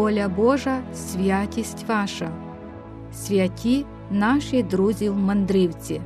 Воля Божа, святість ваша, святі наші друзі-мандрівці.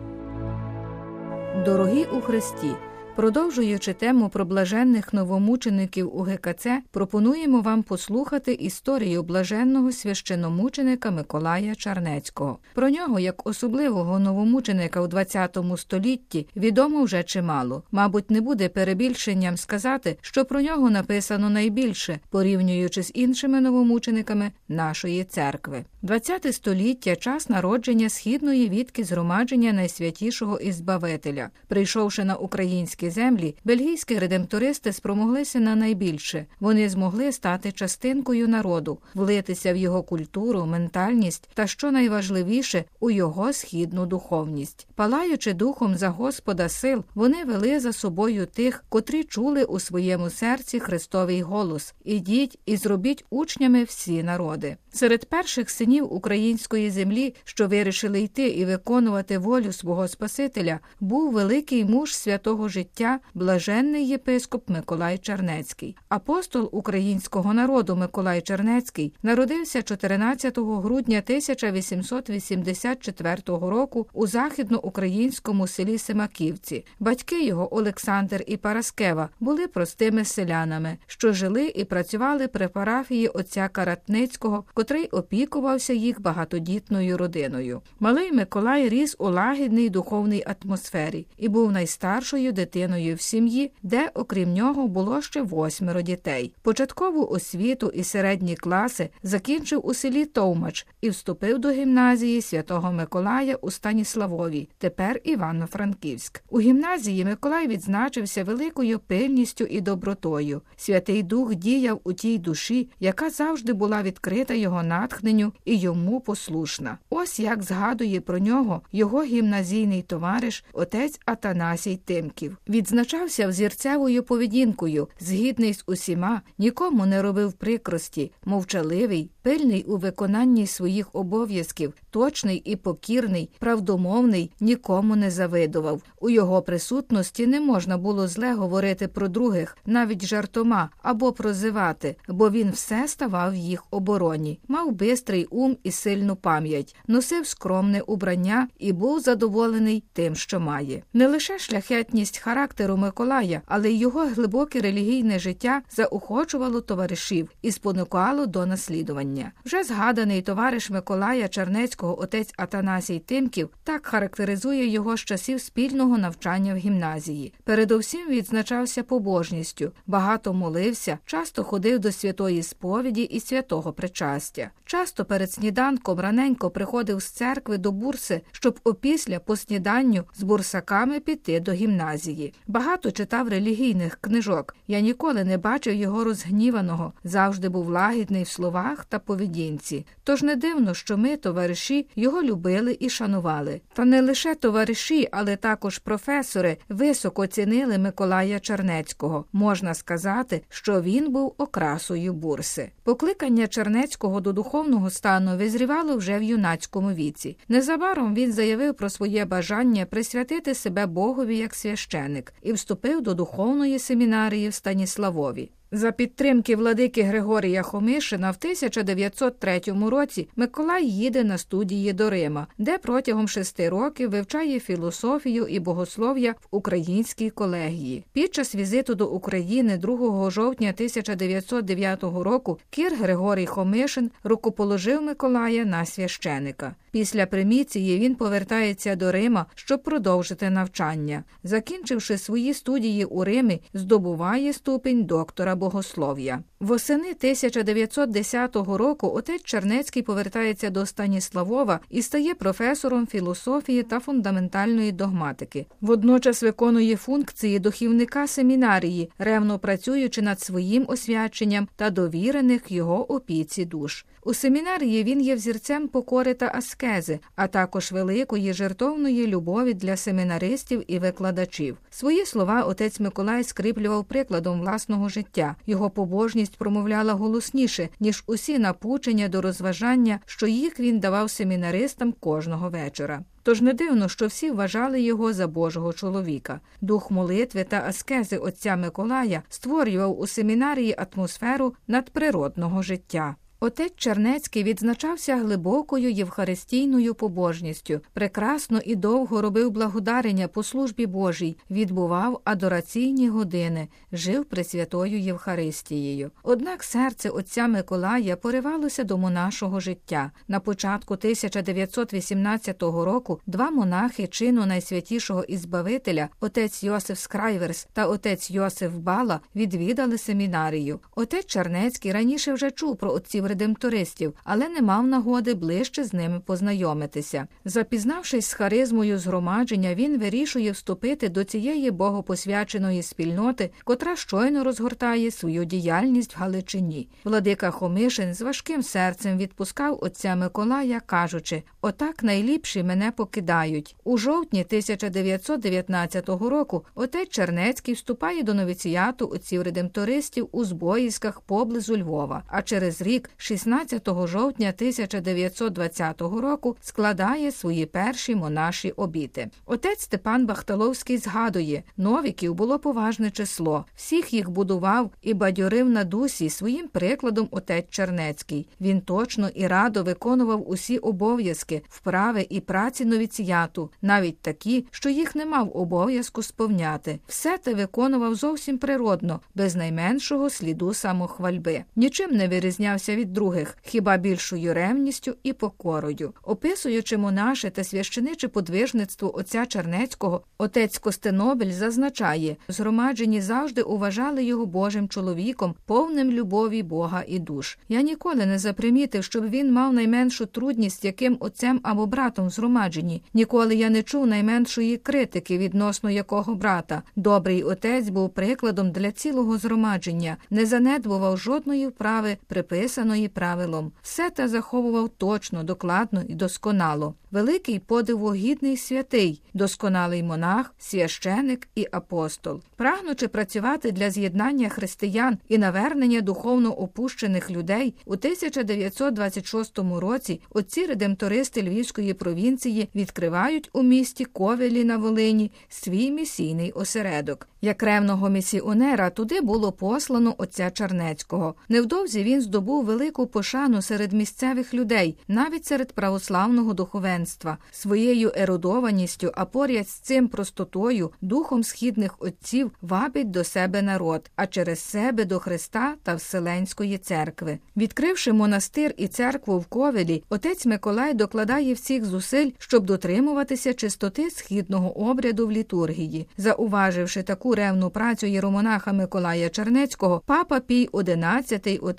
Дорогі у Христі. Продовжуючи тему про блаженних новомучеників у ГКЦ, пропонуємо вам послухати історію блаженного священомученика Миколая Чарнецького. Про нього, як особливого новомученика у ХХ столітті, відомо вже чимало. Мабуть, не буде перебільшенням сказати, що про нього написано найбільше, порівнюючи з іншими новомучениками нашої церкви. ХХ століття час народження східної відки згромадження найсвятішого із Збавителя. Прийшовши на українські землі, бельгійські редемтористи спромоглися на найбільше. Вони змогли стати частинкою народу, влитися в його культуру, ментальність та, що найважливіше, у його східну духовність. Палаючи духом за Господа сил, вони вели за собою тих, котрі чули у своєму серці Христовий голос Ідіть і зробіть учнями всі народи. Серед перших синів української землі, що вирішили йти і виконувати волю свого Спасителя, був великий муж святого життя, блаженний єпископ Миколай Чернецький. Апостол українського народу Миколай Чернецький народився 14 грудня 1884 року у західноукраїнському селі Семаківці. Батьки його Олександр і Параскева були простими селянами, що жили і працювали при парафії отця Каратницького, котрий опікувався їх багатодітною родиною. Малий Миколай ріс у лагідній духовній атмосфері і був найстаршою дитиною в сім'ї, де, окрім нього, було ще восьмеро дітей. Початкову освіту і середні класи закінчив у селі Товмач і вступив до гімназії святого Миколая у Станіславові, тепер Івано-Франківськ. У гімназії Миколай відзначився великою пильністю і добротою. Святий Дух діяв у тій душі, яка завжди була відкрита його натхненню і йому послушна. Ось як згадує про нього його гімназійний товариш, отець Атанасій Тимків. Відзначався взірцевою поведінкою, згідний з усіма, нікому не робив прикрості, мовчаливий, пильний у виконанні своїх обов'язків, точний і покірний, правдомовний, нікому не завидував. У його присутності не можна було зле говорити про других, навіть жартома або прозивати, бо він все ставав в їх обороні, мав бистрий ум і сильну пам'ять, носив скромне убрання і був задоволений тим, що має. Не лише шляхетність характеру Миколая, але й його глибоке релігійне життя заохочувало товаришів і спонукало до наслідування. Вже згаданий товариш Миколая Чернецького отець Атанасій Тимків так характеризує його з часів спільного навчання в гімназії. Передовсім відзначався побожністю, багато молився, часто ходив до святої сповіді і святого причастя. Часто перед сніданком раненько приходив з церкви до бурси, щоб опісля по сніданню з бурсаками піти до гімназії. Багато читав релігійних книжок. Я ніколи не бачив його розгніваного, завжди був лагідний в словах та поведінці. Тож не дивно, що ми, товариші, його любили і шанували. Та не лише товариші, але також професори високо цінили Миколая Чернецького. Можна сказати, що він був окрасою бурси. Покликання Чернецького до духовного стану визрівало вже в юнацькому віці. Незабаром він заявив про своє бажання присвятити себе Богові як священик і вступив до духовної семінарії в Станіславові. За підтримки владики Григорія Хомишина в 1903 році Миколай їде на студії до Рима, де протягом шести років вивчає філософію і богослов'я в українській колегії. Під час візиту до України 2 жовтня 1909 року Кір Григорій Хомишин рукоположив Миколая на священика. Після приміції він повертається до Рима, щоб продовжити навчання. Закінчивши свої студії у Римі, здобуває ступінь доктора богослов'я. Восени 1910 року отець Чернецький повертається до Станіславова і стає професором філософії та фундаментальної догматики. Водночас виконує функції духівника семінарії, ревно працюючи над своїм освяченням та довірених його опіці душ. У семінарії він є взірцем покори та аскези, а також великої жертовної любові для семінаристів і викладачів. Свої слова отець Миколай скріплював прикладом власного життя. Його побожність промовляла голосніше, ніж усі напучення до розважання, що їх він давав семінаристам кожного вечора. Тож не дивно, що всі вважали його за Божого чоловіка. Дух молитви та аскези отця Миколая створював у семінарії атмосферу надприродного життя. Отець Чернецький відзначався глибокою євхаристійною побожністю, прекрасно і довго робив благодарення по службі Божій, відбував адораційні години, жив Пресвятою Євхаристією. Однак серце отця Миколая поривалося до монашого життя. На початку 1918 року два монахи чину найсвятішого ізбавителя, отець Йосиф Скрайверс та отець Йосиф Бала, відвідали семінарію. Отець Чернецький раніше вже чув про отців редемтористів, але не мав нагоди ближче з ними познайомитися. Запізнавшись з харизмою згромадження, він вирішує вступити до цієї богопосвяченої спільноти, котра щойно розгортає свою діяльність в Галичині. Владика Хомишин з важким серцем відпускав отця Миколая, кажучи: отак найліпші мене покидають. У жовтні 1919 року отець Чернецький вступає до новіціяту отців редемтористів у Збоїськах поблизу Львова. А через рік, 16 жовтня 1920 року, складає свої перші монаші обіти. Отець Степан Бахталовський згадує, новіків було поважне число. Всіх їх будував і бадьорив на дусі своїм прикладом отець Чернецький. Він точно і радо виконував усі обов'язки, вправи і праці новіціяту, навіть такі, що їх не мав обов'язку сповняти. Все те виконував зовсім природно, без найменшого сліду самохвальби. Нічим не вирізнявся від других, хіба більшою ревністю і покорою. Описуючи монаше та священиче подвижництво отця Чернецького, отець Костенобель зазначає, згромаджені завжди уважали його Божим чоловіком, повним любові Бога і душ. Я ніколи не запримітив, щоб він мав найменшу трудність яким отцем або братом в згромадженні. Ніколи я не чув найменшої критики відносно якого брата. Добрий отець був прикладом для цілого згромадження, не занедбував жодної вправи, приписаної правилом. Все те заховував точно, докладно і досконало. Великий подивогідний святий, досконалий монах, священик і апостол. Прагнучи працювати для з'єднання християн і навернення духовно опущених людей, у 1926 році отці редемтористи Львівської провінції відкривають у місті Ковелі на Волині свій місійний осередок. Як ревного місіонера туди було послано отця Чернецького. Невдовзі він здобув велику пошану серед місцевих людей, навіть серед православного духовенства, своєю ерудованістю, а поряд з цим простотою, духом східних отців вабить до себе народ, а через себе до Христа та Вселенської церкви. Відкривши монастир і церкву в Ковелі, отець Миколай докладає всіх зусиль, щоб дотримуватися чистоти східного обряду в літургії, зауваживши таку ревну працю єромонаха Миколая Чернецького, папа Пій XI у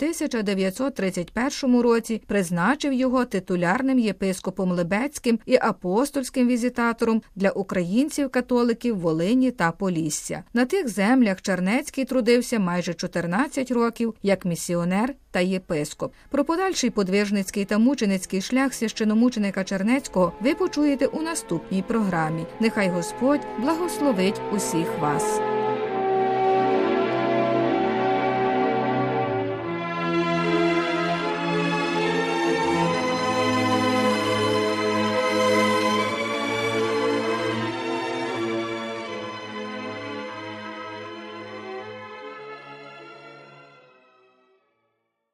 1931 році призначив його титулярним єпископом Лебецьким і апостольським візитатором для українців-католиків Волині та Полісся. На тих землях Чернецький трудився майже 14 років як місіонер та єпископ. Про подальший подвижницький та мученицький шлях священомученика Чернецького ви почуєте у наступній програмі. Нехай Господь благословить усіх вас.